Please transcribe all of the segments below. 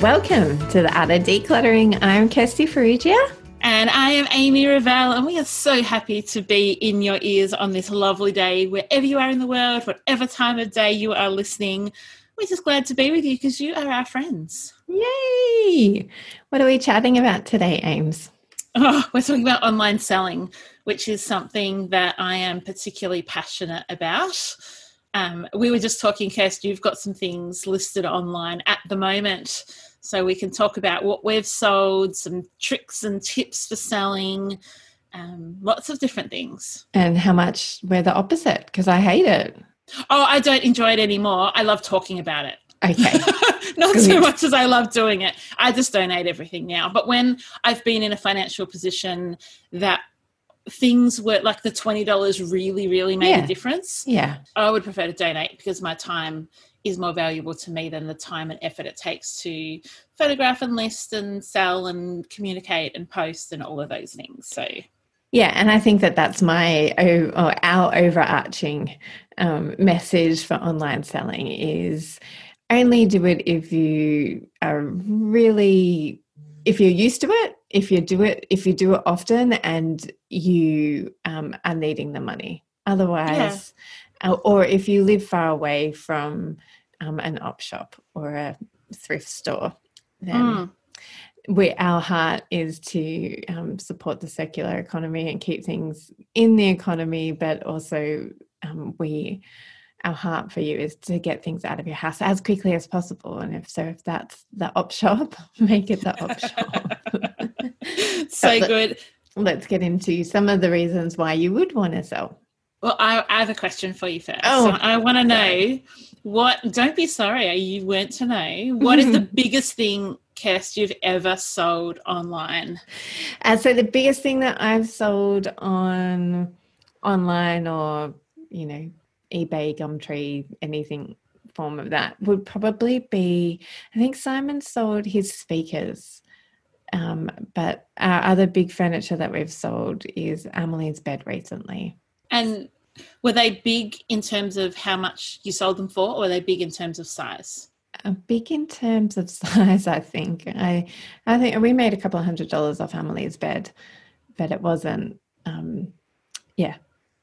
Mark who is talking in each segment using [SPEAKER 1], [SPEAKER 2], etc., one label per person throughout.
[SPEAKER 1] Welcome to the Art of Decluttering. I'm Kirsty Farrugia.
[SPEAKER 2] And I am Amy Revell, and we are so happy to be in your ears on this lovely day, wherever you are in the world, whatever time of day you are listening. We're just glad to be with you because you are our friends.
[SPEAKER 1] Yay! What are we chatting about today, Ames?
[SPEAKER 2] Oh, we're talking about online selling, which is something that I am particularly passionate about. Um, we were just talking, Kirsty, you've got some things listed online at the moment. So we can talk about what we've sold, some tricks and tips for selling, um, lots of different things.
[SPEAKER 1] And how much we're the opposite because I hate it.
[SPEAKER 2] Oh, I don't enjoy it anymore. I love talking about it.
[SPEAKER 1] Okay.
[SPEAKER 2] Not so much as I love doing it. I just donate everything now. But when I've been in a financial position that things were like the $20 really, really made
[SPEAKER 1] Yeah.
[SPEAKER 2] a difference,
[SPEAKER 1] Yeah.
[SPEAKER 2] I would prefer to donate because my time is more valuable to me than the time and effort it takes to photograph and list and sell and communicate and post and all of those things. So,
[SPEAKER 1] Yeah, and I think that that's my or our overarching um, message for online selling is only do it if you are really if you're used to it, if you do it if you do it often, and you um, are needing the money. Otherwise, uh, or if you live far away from um, an op shop or a thrift store, then
[SPEAKER 2] Mm.
[SPEAKER 1] we our heart is to um, support the circular economy and keep things in the economy, but also um, we our heart for you is to get things out of your house as quickly as possible. And if so, if that's the op shop, make it the op shop.
[SPEAKER 2] so good.
[SPEAKER 1] Let's get into some of the reasons why you would want to sell.
[SPEAKER 2] Well, I, I have a question for you first.
[SPEAKER 1] Oh,
[SPEAKER 2] So I want to know what, don't be sorry, you weren't to know. What is the biggest thing, Kirst, you've ever sold online?
[SPEAKER 1] Uh, so the biggest thing that I've sold on online or you know eBay, Gumtree, anything form of that would probably be. I think Simon sold his speakers, um, but our other big furniture that we've sold is Amelie's bed recently.
[SPEAKER 2] And were they big in terms of how much you sold them for, or were they big in terms of size?
[SPEAKER 1] Uh, big in terms of size, I think. I I think we made a couple of hundred dollars off Amelie's bed, but it wasn't. Um, yeah,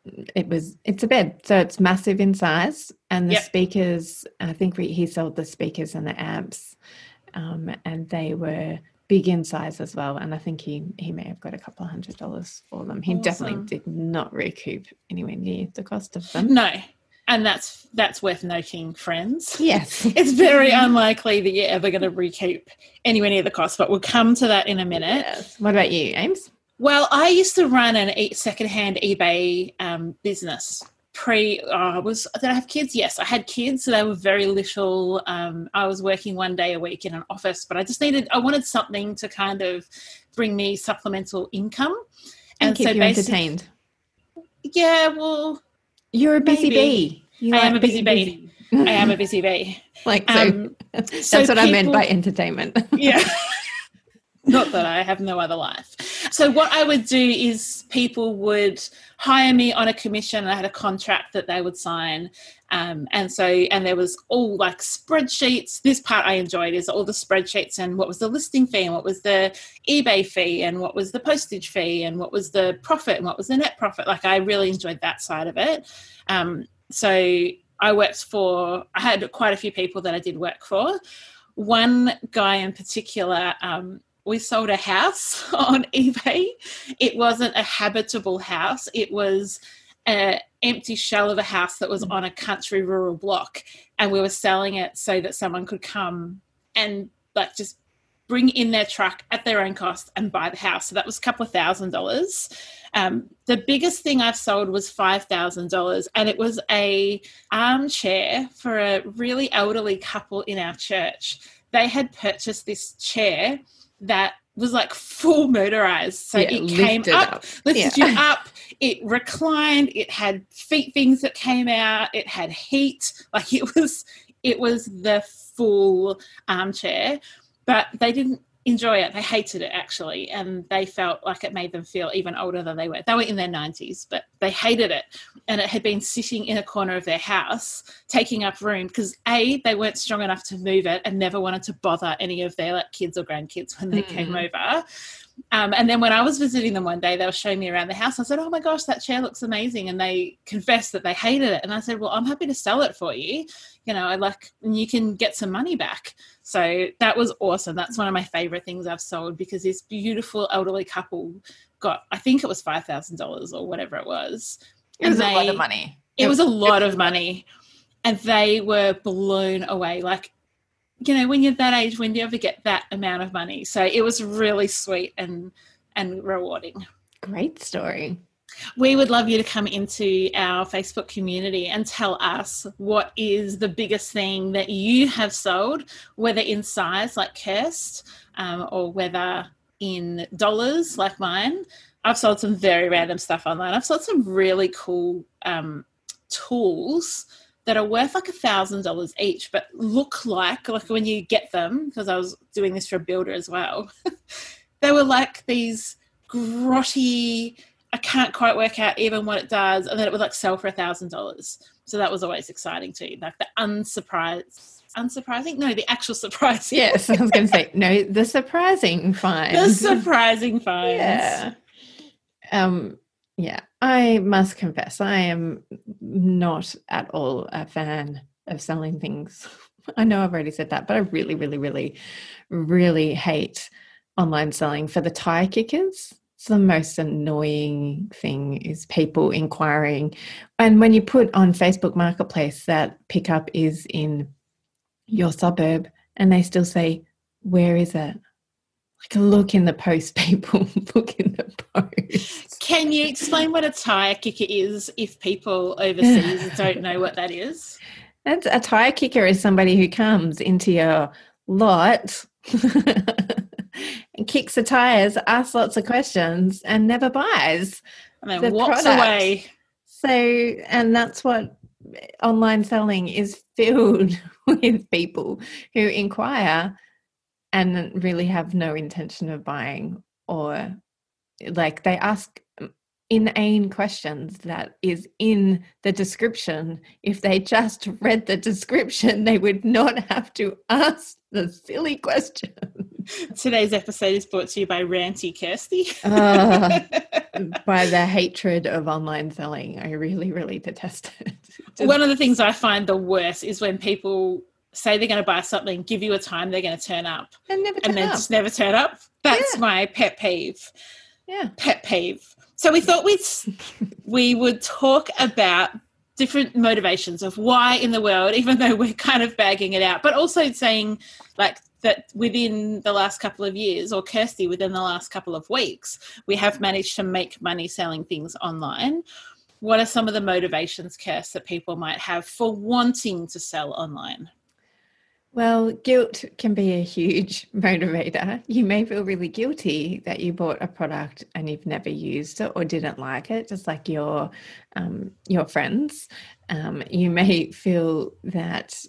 [SPEAKER 1] it was. It's a bed, so it's massive in size, and the
[SPEAKER 2] Yep.
[SPEAKER 1] speakers. I think we, he sold the speakers and the amps, um, and they were big in size as well. And I think he he may have got a couple of hundred dollars for them. He
[SPEAKER 2] Awesome.
[SPEAKER 1] definitely did not recoup anywhere near the cost of them.
[SPEAKER 2] No. And that's that's worth noting, friends.
[SPEAKER 1] Yes.
[SPEAKER 2] It's very unlikely that you're ever going to recoup anywhere near the cost, but we'll come to that in a minute.
[SPEAKER 1] Yes. What about you, Ames?
[SPEAKER 2] Well, I used to run an e- secondhand eBay um, business. Pre, uh, I was did I have kids? Yes, I had kids, so they were very little. Um, I was working one day a week in an office, but I just needed, I wanted something to kind of bring me supplemental income.
[SPEAKER 1] And keep you entertained.
[SPEAKER 2] Yeah, well,
[SPEAKER 1] You're a busy
[SPEAKER 2] Maybe.
[SPEAKER 1] bee.
[SPEAKER 2] I am a busy bee. I am a busy bee.
[SPEAKER 1] like so.
[SPEAKER 2] Um,
[SPEAKER 1] that's
[SPEAKER 2] so
[SPEAKER 1] what I meant by entertainment.
[SPEAKER 2] yeah. Not that I have no other life. So what I would do is people would hire me on a commission. I had a contract that they would sign, um, and so and there was all like spreadsheets. This part I enjoyed is all the spreadsheets and what was the listing fee and what was the eBay fee and what was the postage fee and what was the profit and what was the net profit. Like I really enjoyed that side of it. Um, so I worked for, I had quite a few people that I did work for. One guy in particular, um, we sold a house on eBay. It wasn't a habitable house, it was an empty shell of a house that was on a country rural block. And we were selling it so that someone could come and like just bring in their truck at their own cost and buy the house. So that was a couple of thousand dollars. Um, the biggest thing I've sold was five thousand dollars, and it was a armchair for a really elderly couple in our church. They had purchased this chair that was like full motorized. So yeah, it came up, up, lifted yeah. you up, it reclined, it had feet things that came out, it had heat, like it was it was the full armchair. But they didn't enjoy it. They hated it actually, and they felt like it made them feel even older than they were. They were in their 90s, but they hated it. And it had been sitting in a corner of their house, taking up room because A, they weren't strong enough to move it and never wanted to bother any of their like kids or grandkids when they mm-hmm. came over. Um, and then when I was visiting them one day, they were showing me around the house. I said, "Oh my gosh, that chair looks amazing!" And they confessed that they hated it. And I said, "Well, I'm happy to sell it for you. You know, I like, and you can get some money back." So that was awesome. That's one of my favorite things I've sold because this beautiful elderly couple got, I think it was five thousand dollars or whatever it was.
[SPEAKER 3] It was they, a lot of money.
[SPEAKER 2] It, it was a lot of money, and they were blown away. Like you know, when you're that age, when do you ever get that amount of money? So it was really sweet and and rewarding.
[SPEAKER 1] Great story.
[SPEAKER 2] We would love you to come into our Facebook community and tell us what is the biggest thing that you have sold, whether in size like Kirst, um, or whether in dollars like mine. I've sold some very random stuff online. I've sold some really cool um, tools that are worth like a thousand dollars each, but look like like when you get them, because I was doing this for a builder as well, they were like these grotty. I can't quite work out even what it does, and then it would like sell for a thousand dollars. So that was always exciting too, like the unsurprised unsurprising? No, the actual surprising.
[SPEAKER 1] Yes, I was going to say no. The surprising find.
[SPEAKER 2] The surprising find.
[SPEAKER 1] Yeah. Um, yeah, I must confess, I am not at all a fan of selling things. I know I've already said that, but I really, really, really, really hate online selling for the tire kickers. It's the most annoying thing is people inquiring. And when you put on Facebook Marketplace that pickup is in your suburb and they still say, Where is it? Like look in the post, people. look in the post.
[SPEAKER 2] Can you explain what a tire kicker is if people overseas don't know what that is?
[SPEAKER 1] That's, a tire kicker is somebody who comes into your lot and kicks the tires, asks lots of questions, and never buys.
[SPEAKER 2] And then the walks product. away.
[SPEAKER 1] So, and that's what online selling is filled with people who inquire and really have no intention of buying or like they ask inane questions that is in the description if they just read the description they would not have to ask the silly question
[SPEAKER 2] today's episode is brought to you by ranty kirsty
[SPEAKER 1] uh, by the hatred of online selling i really really detest it
[SPEAKER 2] just, one of the things i find the worst is when people say they're going to buy something, give you a time they're going to turn up,
[SPEAKER 1] and, never and
[SPEAKER 2] then
[SPEAKER 1] up.
[SPEAKER 2] just never turn up. That's yeah. my pet peeve.
[SPEAKER 1] Yeah,
[SPEAKER 2] pet peeve. So we thought we'd we would talk about different motivations of why in the world, even though we're kind of bagging it out, but also saying like that within the last couple of years, or Kirsty within the last couple of weeks, we have managed to make money selling things online. What are some of the motivations, Kirst, that people might have for wanting to sell online?
[SPEAKER 1] Well, guilt can be a huge motivator. You may feel really guilty that you bought a product and you've never used it or didn't like it, just like your um, your friends. Um, you may feel that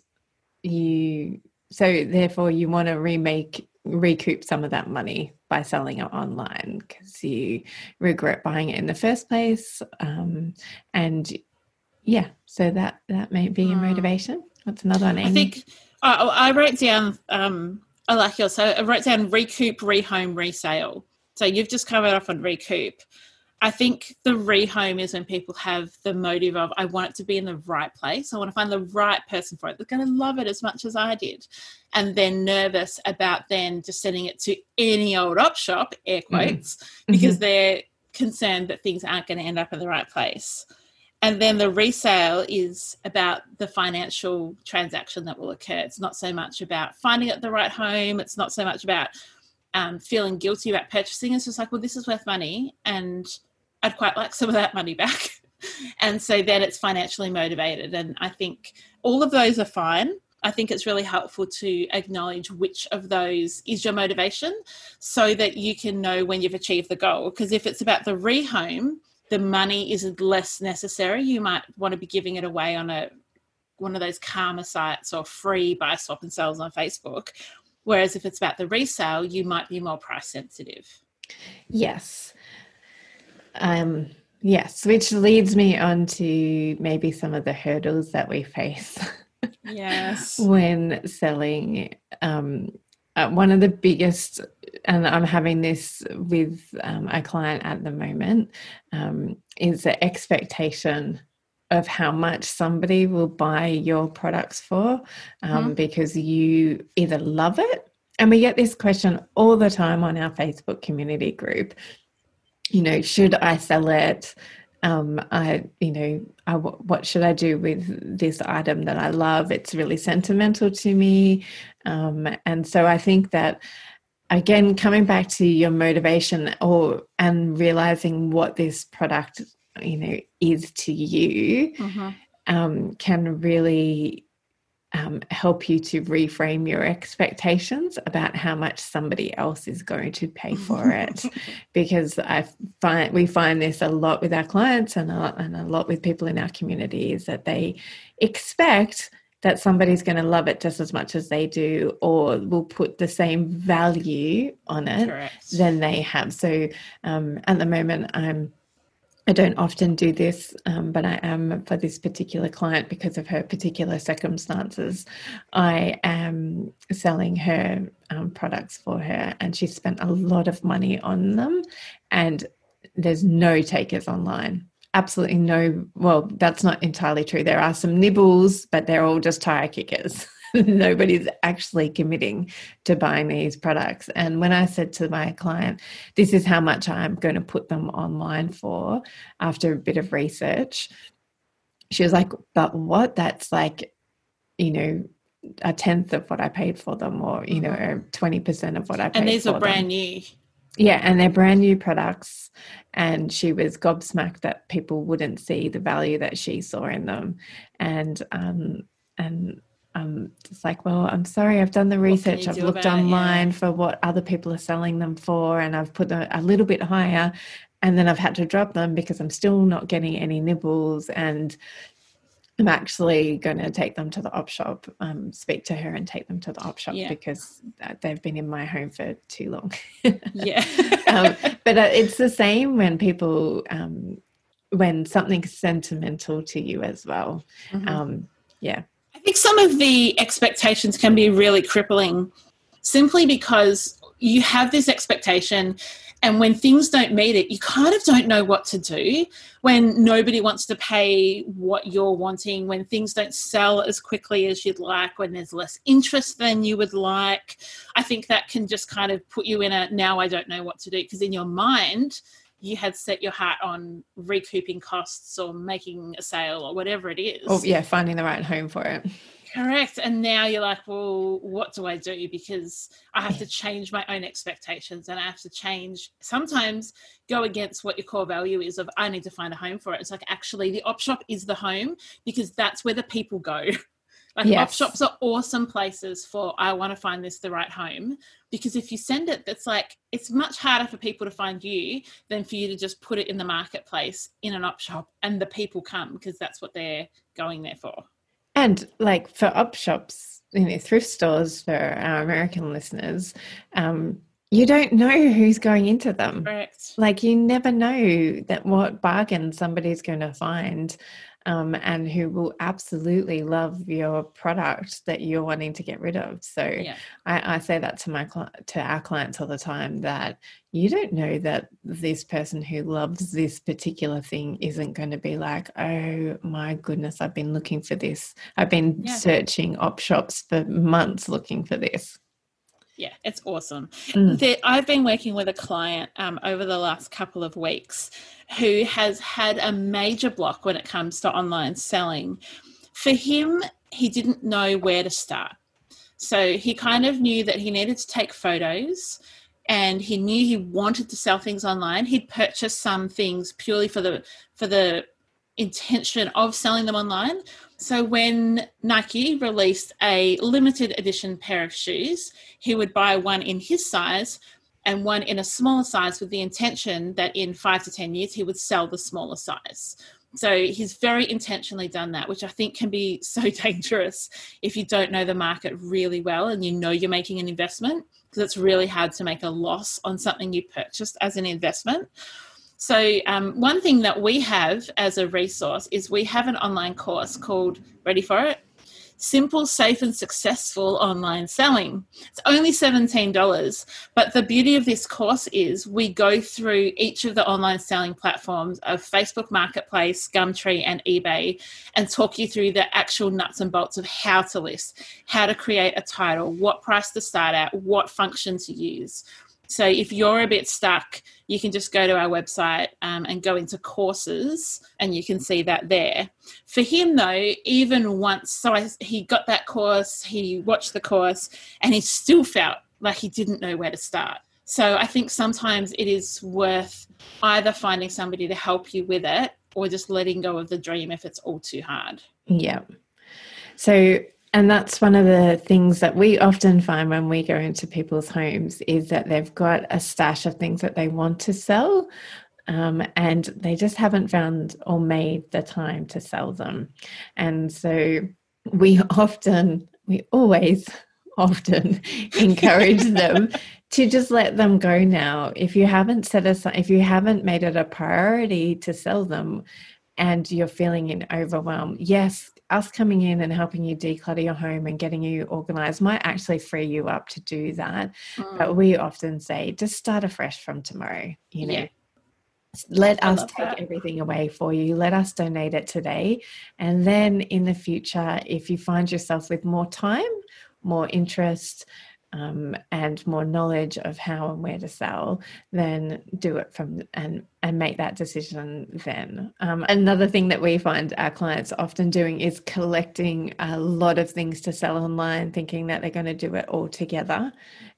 [SPEAKER 1] you so therefore you want to remake recoup some of that money by selling it online because you regret buying it in the first place. Um, and yeah, so that that may be a hmm. motivation. That's another one.
[SPEAKER 2] Amy. I think I, I wrote down. Um, I like yours. So I wrote down recoup, rehome, resale. So you've just covered off on recoup. I think the rehome is when people have the motive of, I want it to be in the right place. I want to find the right person for it. They're going to love it as much as I did. And they're nervous about then just sending it to any old op shop, air mm-hmm. quotes, mm-hmm. because they're concerned that things aren't going to end up in the right place. And then the resale is about the financial transaction that will occur. It's not so much about finding it the right home. It's not so much about um, feeling guilty about purchasing. It's just like, well, this is worth money and I'd quite like some of that money back. and so then it's financially motivated. And I think all of those are fine. I think it's really helpful to acknowledge which of those is your motivation so that you can know when you've achieved the goal. Because if it's about the rehome, the money is less necessary. You might want to be giving it away on a one of those karma sites or free buy swap and sales on Facebook. Whereas if it's about the resale, you might be more price sensitive.
[SPEAKER 1] Yes. Um, yes, which leads me on to maybe some of the hurdles that we face.
[SPEAKER 2] Yes.
[SPEAKER 1] when selling. Um, uh, one of the biggest, and I'm having this with um, a client at the moment, um, is the expectation of how much somebody will buy your products for um, mm-hmm. because you either love it and we get this question all the time on our Facebook community group you know, should I sell it? Um, I, you know, I, what should I do with this item that I love? It's really sentimental to me. Um, and so I think that, again, coming back to your motivation or and realizing what this product, you know, is to you, mm-hmm. um, can really um, help you to reframe your expectations about how much somebody else is going to pay for it because i find we find this a lot with our clients and a, and a lot with people in our community is that they expect that somebody's going to love it just as much as they do or will put the same value on it Correct. than they have so um, at the moment i'm I don't often do this, um, but I am for this particular client because of her particular circumstances. I am selling her um, products for her, and she spent a lot of money on them, and there's no takers online. Absolutely no. Well, that's not entirely true. There are some nibbles, but they're all just tire kickers. nobody's actually committing to buying these products. And when I said to my client, this is how much I'm going to put them online for after a bit of research, she was like, but what? That's like, you know, a tenth of what I paid for them, or you know, mm-hmm. twenty percent of what I paid. For.
[SPEAKER 2] And these
[SPEAKER 1] are
[SPEAKER 2] brand them. new.
[SPEAKER 1] Yeah, and they're brand new products. And she was gobsmacked that people wouldn't see the value that she saw in them, and um, and um, it's like, well, I'm sorry, I've done the research, I've looked online yeah. for what other people are selling them for, and I've put a, a little bit higher, and then I've had to drop them because I'm still not getting any nibbles, and I'm actually going to take them to the op shop, um, speak to her and take them to the op shop yeah. because they've been in my home for too long.
[SPEAKER 2] yeah.
[SPEAKER 1] um, but uh, it's the same when people, um, when something's sentimental to you as well. Mm-hmm. Um, yeah I
[SPEAKER 2] think some of the expectations can be really crippling simply because you have this expectation and when things don't meet it you kind of don't know what to do when nobody wants to pay what you're wanting when things don't sell as quickly as you'd like when there's less interest than you would like i think that can just kind of put you in a now i don't know what to do because in your mind you had set your heart on recouping costs or making a sale or whatever it is.
[SPEAKER 1] Oh, yeah, finding the right home for it.
[SPEAKER 2] Correct. And now you're like, well, what do I do? Because I have to change my own expectations and I have to change, sometimes go against what your core value is of I need to find a home for it. It's like, actually, the op shop is the home because that's where the people go. Like yes. op shops are awesome places for I want to find this the right home because if you send it, that's like it's much harder for people to find you than for you to just put it in the marketplace in an op shop and the people come because that's what they're going there for.
[SPEAKER 1] And like for op shops, you know, thrift stores for our American listeners, um, you don't know who's going into them.
[SPEAKER 2] Correct.
[SPEAKER 1] Like you never know that what bargain somebody's going to find um, and who will absolutely love your product that you're wanting to get rid of. So yeah. I, I, say that to my to our clients all the time that you don't know that this person who loves this particular thing isn't going to be like, oh my goodness, I've been looking for this. I've been yeah. searching op shops for months looking for this
[SPEAKER 2] yeah, it's awesome. Mm. I've been working with a client um, over the last couple of weeks who has had a major block when it comes to online selling. For him, he didn't know where to start. So he kind of knew that he needed to take photos and he knew he wanted to sell things online. He'd purchased some things purely for the for the intention of selling them online. So when Nike released a limited edition pair of shoes, he would buy one in his size and one in a smaller size with the intention that in five to 10 years he would sell the smaller size. So he's very intentionally done that, which I think can be so dangerous if you don't know the market really well and you know you're making an investment, because it's really hard to make a loss on something you purchased as an investment. So, um, one thing that we have as a resource is we have an online course called Ready for It? Simple, Safe, and Successful Online Selling. It's only $17. But the beauty of this course is we go through each of the online selling platforms of Facebook Marketplace, Gumtree, and eBay and talk you through the actual nuts and bolts of how to list, how to create a title, what price to start at, what function to use so if you're a bit stuck, you can just go to our website um, and go into courses, and you can see that there. For him, though, even once, so I, he got that course, he watched the course, and he still felt like he didn't know where to start. So I think sometimes it is worth either finding somebody to help you with it or just letting go of the dream if it's all too hard.
[SPEAKER 1] Yeah. So and that's one of the things that we often find when we go into people's homes is that they've got a stash of things that they want to sell um, and they just haven't found or made the time to sell them. And so we often, we always often encourage them to just let them go now. If you haven't set aside, if you haven't made it a priority to sell them, and you're feeling in overwhelm, yes, us coming in and helping you declutter your home and getting you organized might actually free you up to do that. Mm. But we often say, just start afresh from tomorrow, you know. Yeah. Let us take that. everything away for you. Let us donate it today. And then in the future, if you find yourself with more time, more interest, um, and more knowledge of how and where to sell, then do it from and and make that decision then. Um, another thing that we find our clients often doing is collecting a lot of things to sell online, thinking that they're going to do it all together,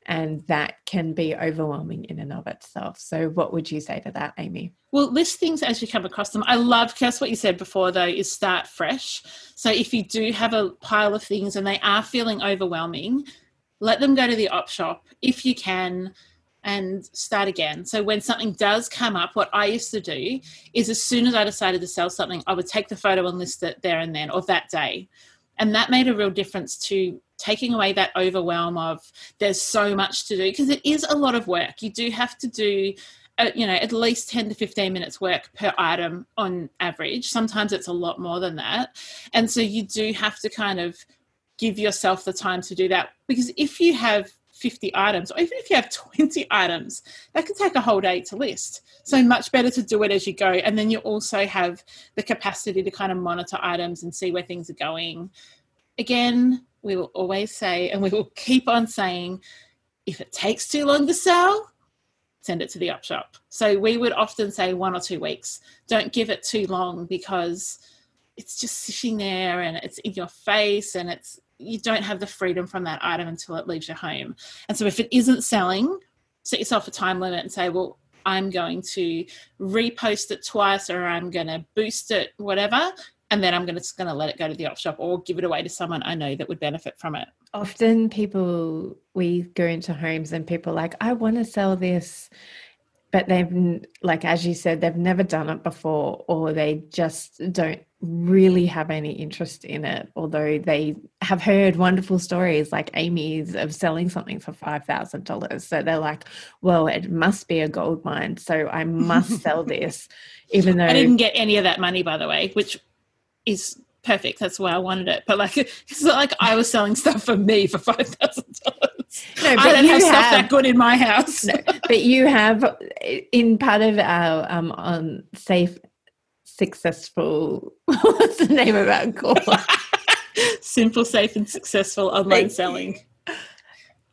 [SPEAKER 1] and that can be overwhelming in and of itself. So, what would you say to that, Amy?
[SPEAKER 2] Well, list things as you come across them. I love, just what you said before, though, is start fresh. So, if you do have a pile of things and they are feeling overwhelming, let them go to the op shop if you can and start again. So when something does come up, what I used to do is as soon as I decided to sell something, I would take the photo and list it there and then or that day. And that made a real difference to taking away that overwhelm of there's so much to do because it is a lot of work. You do have to do uh, you know at least 10 to 15 minutes work per item on average sometimes it's a lot more than that and so you do have to kind of give yourself the time to do that. Because if you have 50 items or even if you have 20 items that can take a whole day to list. So much better to do it as you go. And then you also have the capacity to kind of monitor items and see where things are going. Again we will always say and we will keep on saying if it takes too long to sell send it to the op shop. So we would often say one or two weeks. Don't give it too long because it's just sitting there and it's in your face and it's you don't have the freedom from that item until it leaves your home. And so if it isn't selling, set yourself a time limit and say, well, I'm going to repost it twice or I'm going to boost it, whatever. And then I'm going to, just going to let it go to the op shop or give it away to someone I know that would benefit from it.
[SPEAKER 1] Often people, we go into homes and people like, I want to sell this but they've like as you said they've never done it before or they just don't really have any interest in it although they have heard wonderful stories like amy's of selling something for $5000 so they're like well it must be a gold mine so i must sell this even though i
[SPEAKER 2] didn't get any of that money by the way which is perfect. That's why I wanted it. But like, it's not like I was selling stuff for me for five thousand dollars. No, I don't have, have, stuff that good in my house. no,
[SPEAKER 1] but you have in part of our um on safe successful what's the name of that course?
[SPEAKER 2] Simple, safe and successful online selling.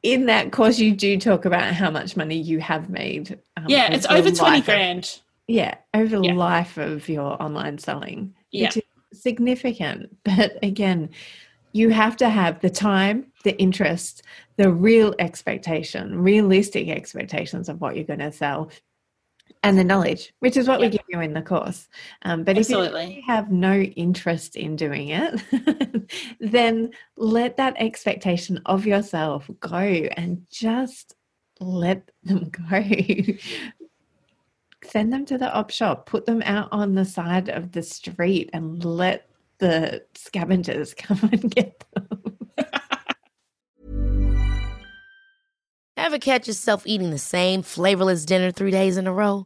[SPEAKER 1] In that course you do talk about how much money you have made.
[SPEAKER 2] Um, yeah, it's over 20 grand.
[SPEAKER 1] Of, yeah, over the yeah. life of your online selling. Yeah. Which is significant. But again, you have to have the time, the interest, the real expectation, realistic expectations of what you're going to sell, and the knowledge, which is what yep. we give you in the course. Um, but Absolutely. if you have no interest in doing it, then let that expectation of yourself go and just let them go. Send them to the op shop, put them out on the side of the street, and let the scavengers come and get them.
[SPEAKER 4] Ever catch yourself eating the same flavorless dinner three days in a row?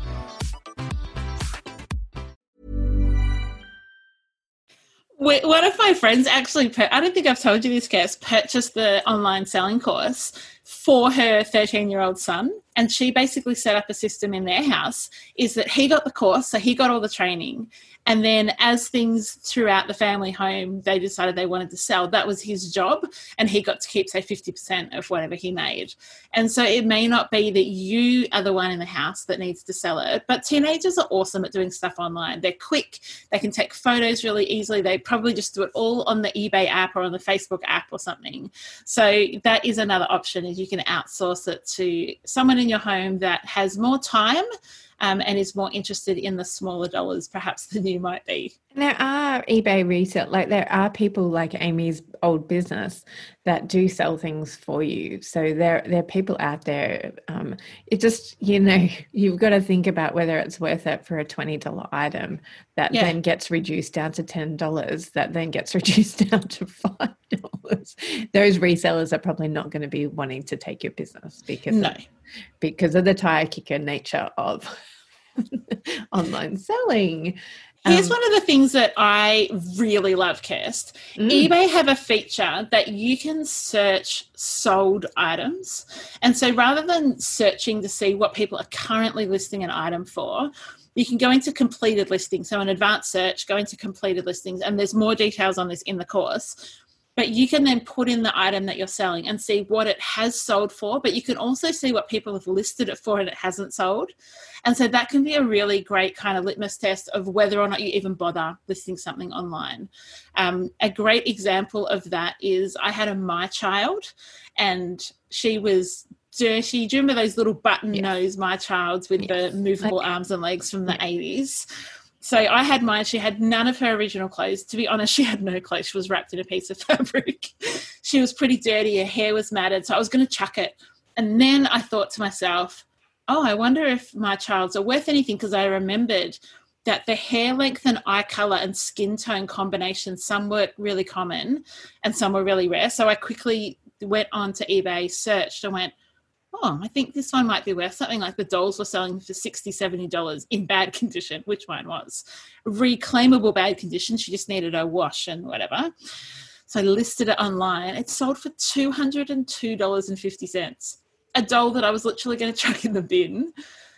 [SPEAKER 2] One of my friends actually, I don't think I've told you this, Cass, purchased the online selling course for her 13 year old son. And she basically set up a system in their house is that he got the course, so he got all the training and then, as things throughout the family home, they decided they wanted to sell, that was his job. And he got to keep, say, 50% of whatever he made. And so it may not be that you are the one in the house that needs to sell it, but teenagers are awesome at doing stuff online. They're quick, they can take photos really easily. They probably just do it all on the eBay app or on the Facebook app or something. So that is another option is you can outsource it to someone in your home that has more time um, and is more interested in the smaller dollars perhaps than you might be.
[SPEAKER 1] There are eBay resale, like there are people like Amy's old business that do sell things for you. So there, there are people out there. Um, it just, you know, you've got to think about whether it's worth it for a twenty dollar item that yeah. then gets reduced down to ten dollars. That then gets reduced down to five dollars. Those resellers are probably not going to be wanting to take your business because no. of, because of the tire kicker nature of online selling.
[SPEAKER 2] Here's um, one of the things that I really love, Kirst. Mm. eBay have a feature that you can search sold items. And so rather than searching to see what people are currently listing an item for, you can go into completed listings. So an advanced search, go into completed listings, and there's more details on this in the course but you can then put in the item that you're selling and see what it has sold for but you can also see what people have listed it for and it hasn't sold and so that can be a really great kind of litmus test of whether or not you even bother listing something online um, a great example of that is i had a my child and she was dirty. Do you remember those little button yes. nose my childs with the movable arms and legs from the yeah. 80s? So I had mine. She had none of her original clothes. To be honest, she had no clothes. She was wrapped in a piece of fabric. she was pretty dirty. Her hair was matted. So I was going to chuck it. And then I thought to myself, oh, I wonder if my child's are worth anything because I remembered that the hair length and eye color and skin tone combination, some were really common and some were really rare. So I quickly went on to eBay, searched, and went, oh, I think this one might be worth something like the dolls were selling for 60 $70 in bad condition, which mine was. Reclaimable bad condition. She just needed a wash and whatever. So I listed it online. It sold for $202.50. A doll that I was literally going to chuck in the bin.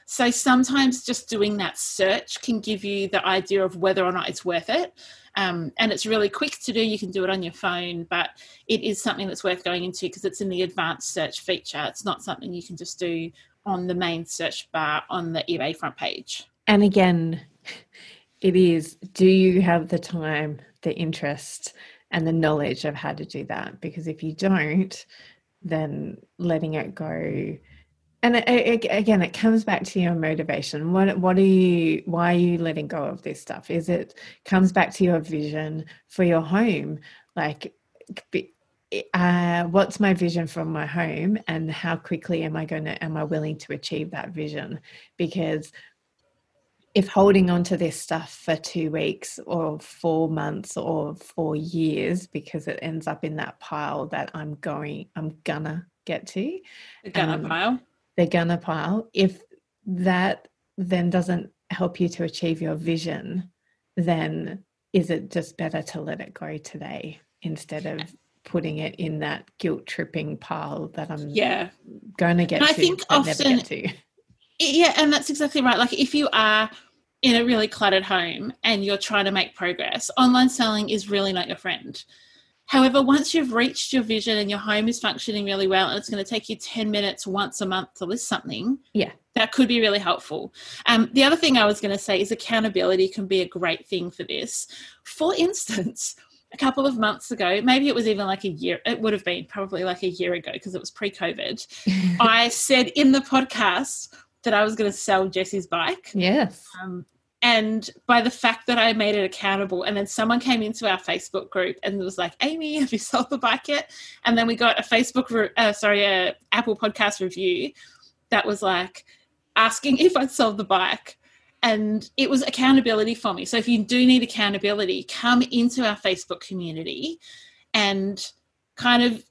[SPEAKER 2] So sometimes just doing that search can give you the idea of whether or not it's worth it. Um, and it's really quick to do. You can do it on your phone, but it is something that's worth going into because it's in the advanced search feature. It's not something you can just do on the main search bar on the eBay front page.
[SPEAKER 1] And again, it is do you have the time, the interest, and the knowledge of how to do that? Because if you don't, then letting it go and it, it, again it comes back to your motivation what what are you why are you letting go of this stuff is it comes back to your vision for your home like uh, what's my vision for my home and how quickly am I going to, am I willing to achieve that vision? Because if holding on to this stuff for two weeks or four months or four years because it ends up in that pile that I'm going, I'm gonna get to.
[SPEAKER 2] The gonna um, pile.
[SPEAKER 1] The gonna pile. If that then doesn't help you to achieve your vision, then is it just better to let it go today instead of putting it in that guilt tripping pile that I'm
[SPEAKER 2] yeah
[SPEAKER 1] to get
[SPEAKER 2] and
[SPEAKER 1] to,
[SPEAKER 2] I think often, to. Yeah, and that's exactly right. Like if you are in a really cluttered home and you're trying to make progress, online selling is really not your friend. However, once you've reached your vision and your home is functioning really well, and it's going to take you 10 minutes once a month to list something,
[SPEAKER 1] yeah,
[SPEAKER 2] that could be really helpful. Um, the other thing I was going to say is accountability can be a great thing for this. For instance, a couple of months ago, maybe it was even like a year, it would have been probably like a year ago because it was pre COVID. I said in the podcast that I was going to sell Jesse's bike.
[SPEAKER 1] Yes.
[SPEAKER 2] Um, and by the fact that I made it accountable, and then someone came into our Facebook group and was like, "Amy, have you sold the bike yet?" And then we got a Facebook, re- uh, sorry, a Apple Podcast review that was like asking if I'd sold the bike, and it was accountability for me. So if you do need accountability, come into our Facebook community and kind of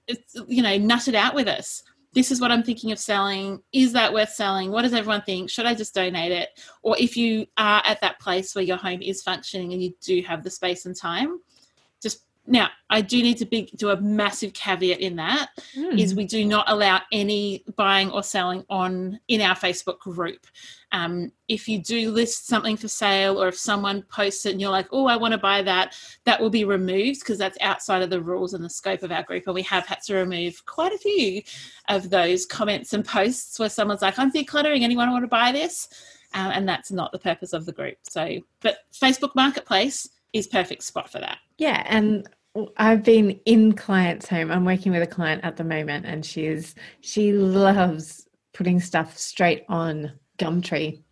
[SPEAKER 2] you know nut it out with us this is what I'm thinking of selling. Is that worth selling? What does everyone think? Should I just donate it? Or if you are at that place where your home is functioning and you do have the space and time, now I do need to be, do a massive caveat in that mm. is we do not allow any buying or selling on in our Facebook group. Um, if you do list something for sale or if someone posts it and you're like, oh, I want to buy that, that will be removed because that's outside of the rules and the scope of our group. And we have had to remove quite a few of those comments and posts where someone's like, I'm decluttering, anyone want to buy this? Uh, and that's not the purpose of the group. So, but Facebook Marketplace is perfect spot for that.
[SPEAKER 1] Yeah. And I've been in clients' home. I'm working with a client at the moment, and she's she loves putting stuff straight on Gumtree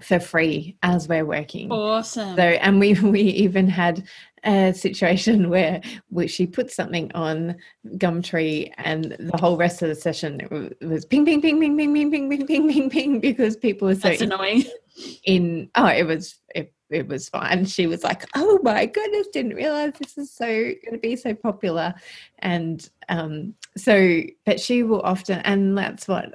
[SPEAKER 1] for free as we're working.
[SPEAKER 2] Awesome.
[SPEAKER 1] So, and we we even had a situation where we, she put something on Gumtree, and the whole rest of the session it was ping, ping, ping, ping, ping, ping, ping, ping, ping, ping, ping, because people were so
[SPEAKER 2] That's annoying.
[SPEAKER 1] In oh, it was it, it was fine. She was like, "Oh my goodness, didn't realize this is so going to be so popular," and um, so, but she will often, and that's what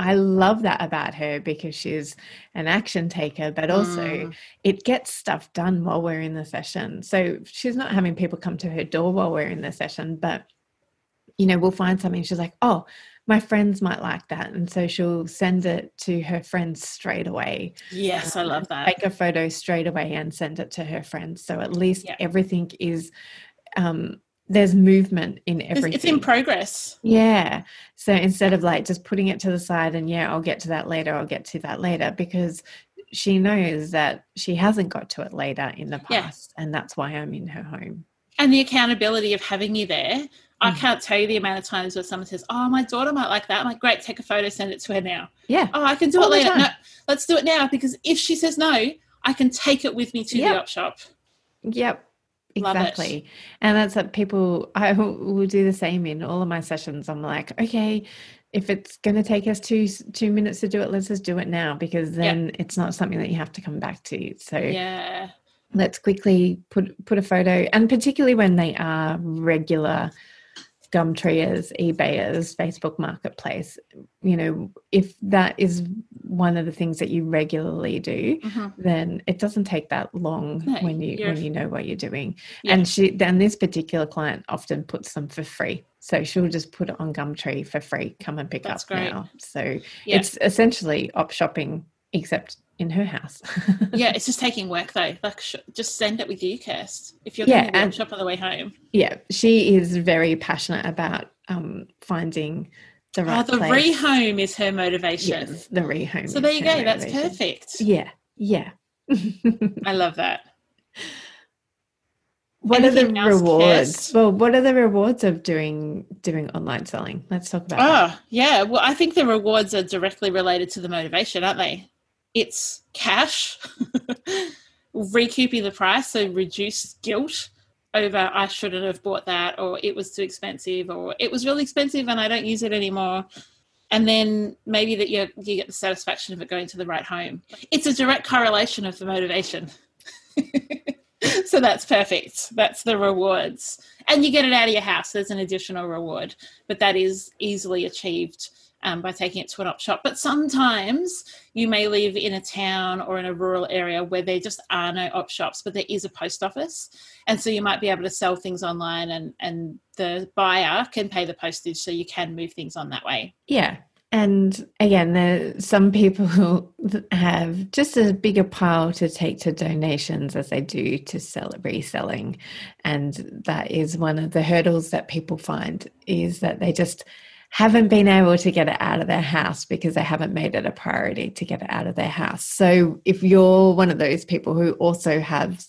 [SPEAKER 1] I love that about her because she's an action taker, but also mm. it gets stuff done while we're in the session. So she's not having people come to her door while we're in the session, but you know, we'll find something. She's like, oh, my friends might like that. And so she'll send it to her friends straight away.
[SPEAKER 2] Yes, I love that.
[SPEAKER 1] Take a photo straight away and send it to her friends. So at least yeah. everything is um, there's movement in everything.
[SPEAKER 2] It's in progress.
[SPEAKER 1] Yeah. So instead of like just putting it to the side and yeah, I'll get to that later, I'll get to that later because she knows that she hasn't got to it later in the past yeah. and that's why I'm in her home.
[SPEAKER 2] And the accountability of having you there. Mm. I can't tell you the amount of times where someone says, "Oh, my daughter might like that." I'm like, "Great, take a photo, send it to her now."
[SPEAKER 1] Yeah.
[SPEAKER 2] Oh, I can do All it later. No, let's do it now because if she says no, I can take it with me to yep. the op shop.
[SPEAKER 1] Yep exactly and that's what people i will do the same in all of my sessions i'm like okay if it's going to take us two two minutes to do it let's just do it now because then it's not something that you have to come back to so
[SPEAKER 2] yeah
[SPEAKER 1] let's quickly put put a photo and particularly when they are regular Gumtreeers, eBayers, Facebook Marketplace, you know, if that is one of the things that you regularly do, mm-hmm. then it doesn't take that long no, when you when you know what you're doing. Yeah. And she then this particular client often puts them for free. So she'll just put it on Gumtree for free. Come and pick That's up great. now. So yeah. it's essentially op shopping except in her house.
[SPEAKER 2] yeah, it's just taking work though. Like, sh- just send it with you, Kirst. If you're yeah, going to shop on the way home.
[SPEAKER 1] Yeah, she is very passionate about um, finding the right.
[SPEAKER 2] Oh, the
[SPEAKER 1] place.
[SPEAKER 2] rehome is her motivation.
[SPEAKER 1] Yes, the rehome.
[SPEAKER 2] So there you go. Motivation. That's perfect.
[SPEAKER 1] Yeah, yeah.
[SPEAKER 2] I love that.
[SPEAKER 1] What Anything are the rewards? Kirst? Well, what are the rewards of doing doing online selling? Let's talk about. Oh,
[SPEAKER 2] that. yeah. Well, I think the rewards are directly related to the motivation, aren't they? It's cash, recouping the price, so reduce guilt, over I shouldn't have bought that or it was too expensive or it was really expensive and I don't use it anymore and then maybe that you you get the satisfaction of it going to the right home. It's a direct correlation of the motivation. so that's perfect. That's the rewards. And you get it out of your house. There's an additional reward, but that is easily achieved um, by taking it to an op shop. But sometimes you may live in a town or in a rural area where there just are no op shops, but there is a post office. And so you might be able to sell things online and, and the buyer can pay the postage so you can move things on that way.
[SPEAKER 1] Yeah. And again, there some people who have just a bigger pile to take to donations as they do to sell reselling. And that is one of the hurdles that people find is that they just haven't been able to get it out of their house because they haven't made it a priority to get it out of their house. So if you're one of those people who also have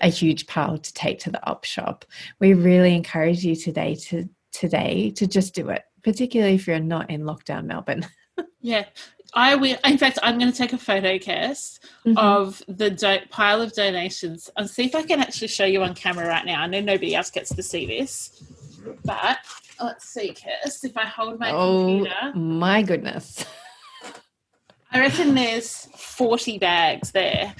[SPEAKER 1] a huge pile to take to the op shop, we really encourage you today to today to just do it, particularly if you're not in lockdown Melbourne.
[SPEAKER 2] yeah. I will. In fact, I'm going to take a photo cast mm-hmm. of the do- pile of donations and see if I can actually show you on camera right now. I know nobody else gets to see this, but let's see, Kirst, if I hold my oh, computer.
[SPEAKER 1] My goodness.
[SPEAKER 2] I reckon there's 40 bags there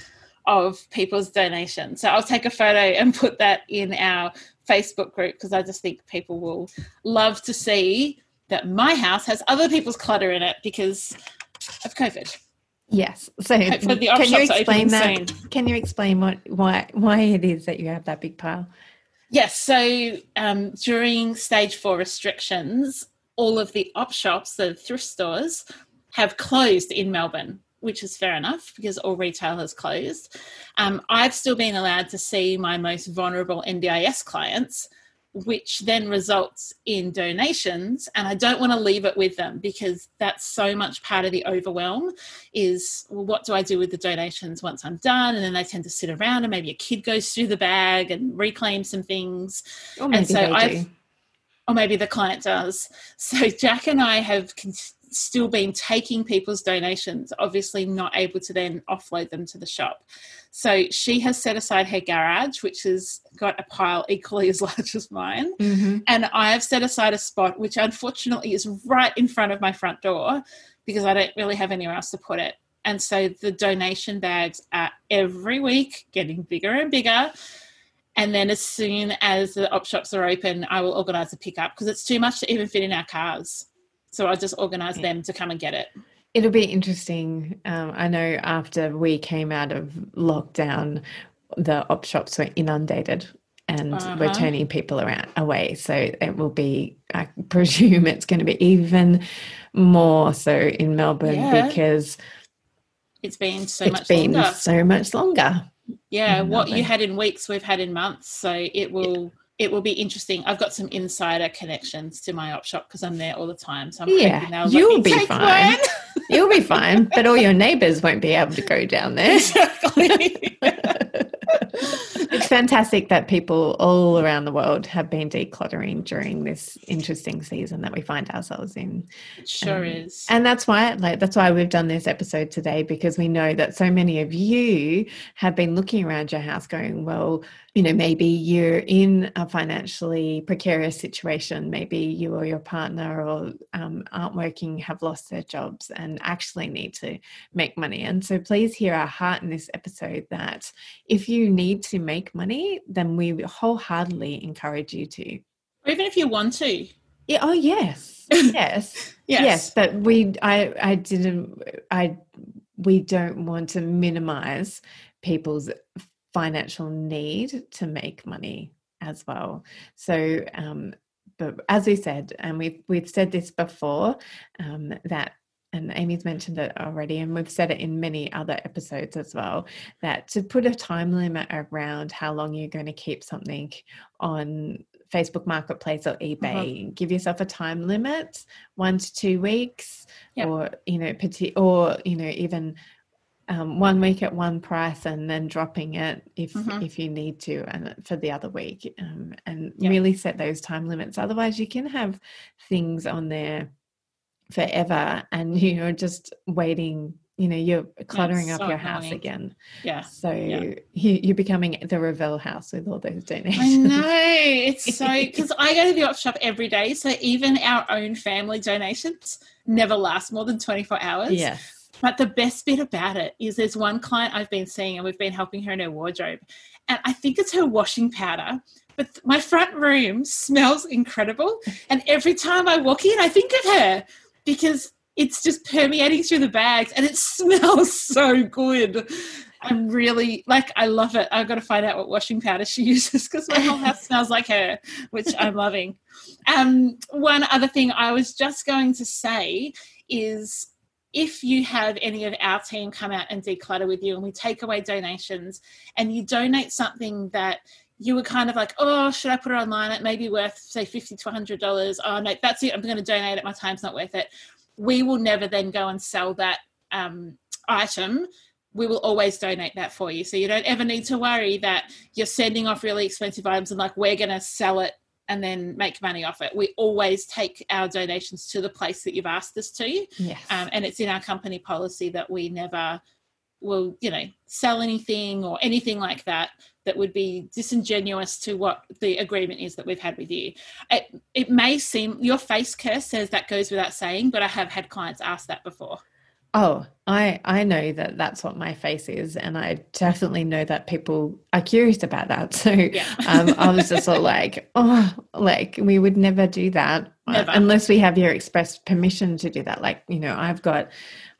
[SPEAKER 2] of people's donations. So I'll take a photo and put that in our Facebook group because I just think people will love to see that my house has other people's clutter in it because of COVID.
[SPEAKER 1] Yes. So can you explain that? Soon. Can you explain what why why it is that you have that big pile?
[SPEAKER 2] Yes. So um, during stage four restrictions, all of the op shops, the thrift stores, have closed in Melbourne, which is fair enough because all retail has closed. Um, I've still been allowed to see my most vulnerable NDIS clients which then results in donations and i don't want to leave it with them because that's so much part of the overwhelm is well, what do i do with the donations once i'm done? And then they tend to sit around and maybe a kid goes through the bag and reclaim some things.
[SPEAKER 1] Or maybe
[SPEAKER 2] and so
[SPEAKER 1] i
[SPEAKER 2] or maybe the client does. So jack and i have con- still been taking people's donations obviously not able to then offload them to the shop so she has set aside her garage, which has got a pile equally as large as mine.
[SPEAKER 1] Mm-hmm.
[SPEAKER 2] And I have set aside a spot, which unfortunately is right in front of my front door because I don't really have anywhere else to put it. And so the donation bags are every week getting bigger and bigger. And then as soon as the op shops are open, I will organise a pickup because it's too much to even fit in our cars. So I'll just organise them to come and get it.
[SPEAKER 1] It'll be interesting. Um, I know after we came out of lockdown, the op shops were inundated and uh-huh. we're turning people around away. So it will be, I presume it's going to be even more so in Melbourne yeah. because
[SPEAKER 2] it's been so
[SPEAKER 1] it's
[SPEAKER 2] much
[SPEAKER 1] been
[SPEAKER 2] longer.
[SPEAKER 1] so much longer.
[SPEAKER 2] Yeah, what you had in weeks, we've had in months. So it will. Yeah it will be interesting. I've got some insider connections to my op shop because I'm there all the time. So I'm
[SPEAKER 1] yeah, you'll be fine. you'll be fine, but all your neighbors won't be able to go down there. Exactly. it's fantastic that people all around the world have been decluttering during this interesting season that we find ourselves in.
[SPEAKER 2] It sure um, is.
[SPEAKER 1] And that's why like that's why we've done this episode today because we know that so many of you have been looking around your house going, well, you know, maybe you're in a financially precarious situation. Maybe you or your partner or um, aren't working, have lost their jobs, and actually need to make money. And so, please hear our heart in this episode that if you need to make money, then we wholeheartedly encourage you to.
[SPEAKER 2] Or even if you want to.
[SPEAKER 1] Yeah. Oh, yes. Yes. yes. Yes. But we, I, I didn't, I, we don't want to minimize people's financial need to make money as well. So, um, but as we said, and we've we've said this before, um, that and Amy's mentioned it already, and we've said it in many other episodes as well, that to put a time limit around how long you're going to keep something on Facebook Marketplace or eBay, uh-huh. give yourself a time limit, one to two weeks, yep. or you know, or you know, even um, one week at one price and then dropping it if mm-hmm. if you need to and for the other week um, and yep. really set those time limits otherwise you can have things on there forever and you're just waiting you know you're cluttering up
[SPEAKER 2] so
[SPEAKER 1] your house
[SPEAKER 2] annoying.
[SPEAKER 1] again
[SPEAKER 2] Yeah.
[SPEAKER 1] so
[SPEAKER 2] Yeah.
[SPEAKER 1] you, you're becoming the revel house with all those donations
[SPEAKER 2] I know. It's so because I go to the op shop every day. So even our own family donations never last more than 24 hours.
[SPEAKER 1] yes
[SPEAKER 2] But the best bit about it is there's one client I've been seeing and we've been helping her in her wardrobe. And I think it's her washing powder. But my front room smells incredible. And every time I walk in, I think of her because it's just permeating through the bags and it smells so good. I'm really like, I love it. I've got to find out what washing powder she uses because my whole house smells like her, which I'm loving. Um, one other thing I was just going to say is if you have any of our team come out and declutter with you and we take away donations and you donate something that you were kind of like, oh, should I put it online? It may be worth, say, 50 to $100. Oh, no, that's it. I'm going to donate it. My time's not worth it. We will never then go and sell that um, item. We will always donate that for you. So you don't ever need to worry that you're sending off really expensive items and like, we're going to sell it and then make money off it. We always take our donations to the place that you've asked us to.
[SPEAKER 1] yes
[SPEAKER 2] Um, and it's in our company policy that we never will, you know, sell anything or anything like that that would be disingenuous to what the agreement is that we've had with you. It, it may seem your face Kirst says that goes without saying, but I have had clients ask that before.
[SPEAKER 1] Oh, I I know that that's what my face is, and I definitely know that people are curious about that. So um, I was just sort of like, oh, like we would never do that Uh,
[SPEAKER 2] Never.
[SPEAKER 1] unless we have your express permission to do that. Like you know, I've got,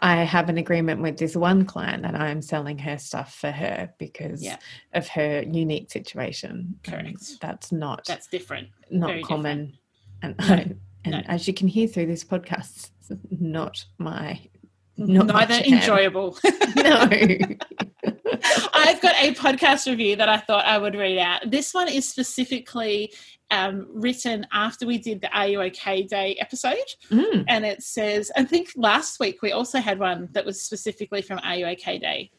[SPEAKER 1] I have an agreement with this one client that I'm selling her stuff for her because
[SPEAKER 2] Yeah.
[SPEAKER 1] of her unique situation.
[SPEAKER 2] Correct.
[SPEAKER 1] that's not
[SPEAKER 2] That's different.
[SPEAKER 1] not
[SPEAKER 2] very
[SPEAKER 1] common, and
[SPEAKER 2] No,
[SPEAKER 1] and
[SPEAKER 2] no.
[SPEAKER 1] as you can hear through this podcast, it's not my. Not
[SPEAKER 2] Neither enjoyable.
[SPEAKER 1] no.
[SPEAKER 2] I've got a podcast review that I thought I would read out. This one is specifically um, written after we did the Are You OK Day episode.
[SPEAKER 1] Mm.
[SPEAKER 2] And it says, I think last week we also had one that was specifically from Are You OK Day.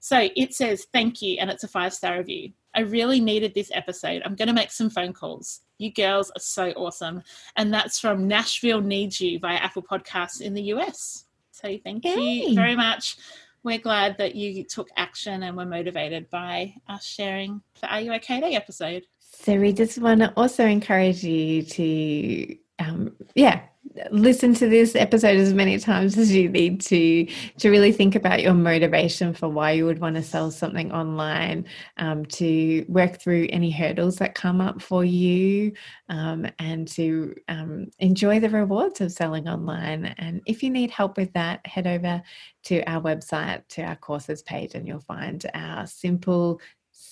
[SPEAKER 2] So it says, Thank you. And it's a five star review. I really needed this episode. I'm going to make some phone calls. You girls are so awesome. And that's from Nashville Needs You via Apple Podcasts in the US. So thank
[SPEAKER 1] Yay.
[SPEAKER 2] you very much. We're glad that you took action and were motivated by us sharing the Are You OK Day episode.
[SPEAKER 1] So we just want to also encourage you to, um, yeah, listen to this episode as many times as you need to to really think about your motivation for why you would want to sell something online um, to work through any hurdles that come up for you um, and to um, enjoy the rewards of selling online. And if you need help with that head over to our website to our courses page and you'll find our simple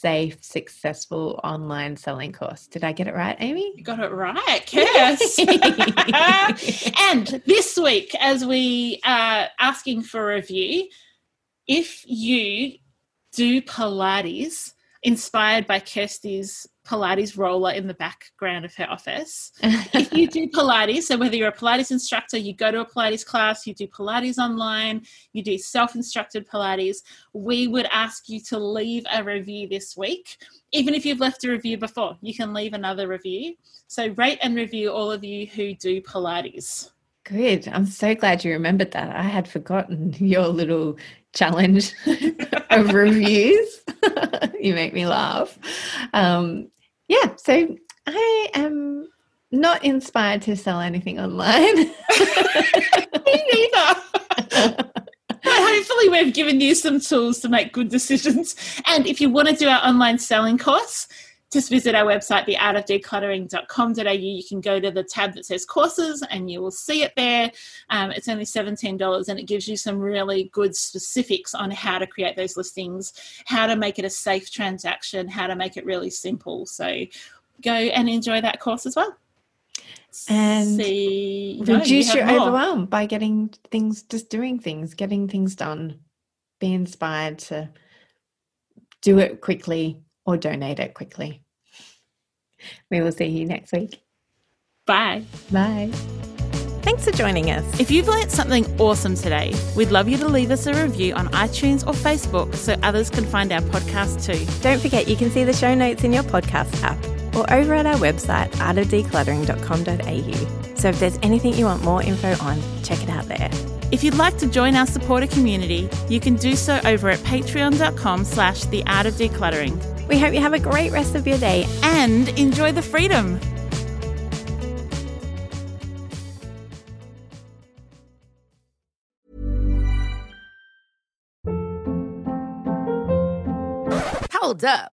[SPEAKER 1] safe successful online selling course did i get it right amy
[SPEAKER 2] You got it right. Yes. and this week, as we are asking for a review, if you do Pilates inspired by Kirsty's Pilates roller in the background of her office, if you do Pilates, so whether you're a Pilates instructor, you go to a Pilates class, you do Pilates online, you do self instructed Pilates, we would ask you to leave a review this week. Even if you've left a review before, you can leave another review. So rate and review all of you who do Pilates.
[SPEAKER 1] Good. I'm so glad you remembered that. I had forgotten your little challenge of reviews. you make me laugh. Um, yeah, so I am not inspired to sell anything online.
[SPEAKER 2] Me neither. But hopefully, we've given you some tools to make good decisions. And if you want to do our online selling course, just visit our website, theartofdecluttering.com.au. You can go to the tab that says courses and you will see it there. Um, it's only $17 and it gives you some really good specifics on how to create those listings, how to make it a safe transaction, how to make it really simple. So go and enjoy that course as well.
[SPEAKER 1] And
[SPEAKER 2] See, no, you
[SPEAKER 1] Reduce your
[SPEAKER 2] more.
[SPEAKER 1] overwhelm by getting things, just doing things, getting things done. Be inspired to do it quickly or donate it quickly. We will see you next week.
[SPEAKER 2] Bye.
[SPEAKER 1] Bye.
[SPEAKER 3] Thanks for joining us.
[SPEAKER 2] If you've learnt something awesome today, we'd love you to leave us a review on iTunes or Facebook so others can find our podcast too.
[SPEAKER 3] Don't forget you can see the show notes in your podcast app or over at our website, artofdecluttering.com.au. So if there's anything you want more info on, check it out there.
[SPEAKER 2] If you'd like to join our supporter community, you can do so over at patreon.com slash the art of decluttering.
[SPEAKER 3] We hope you have a great rest of your day.
[SPEAKER 2] And enjoy the freedom.
[SPEAKER 4] Hold up.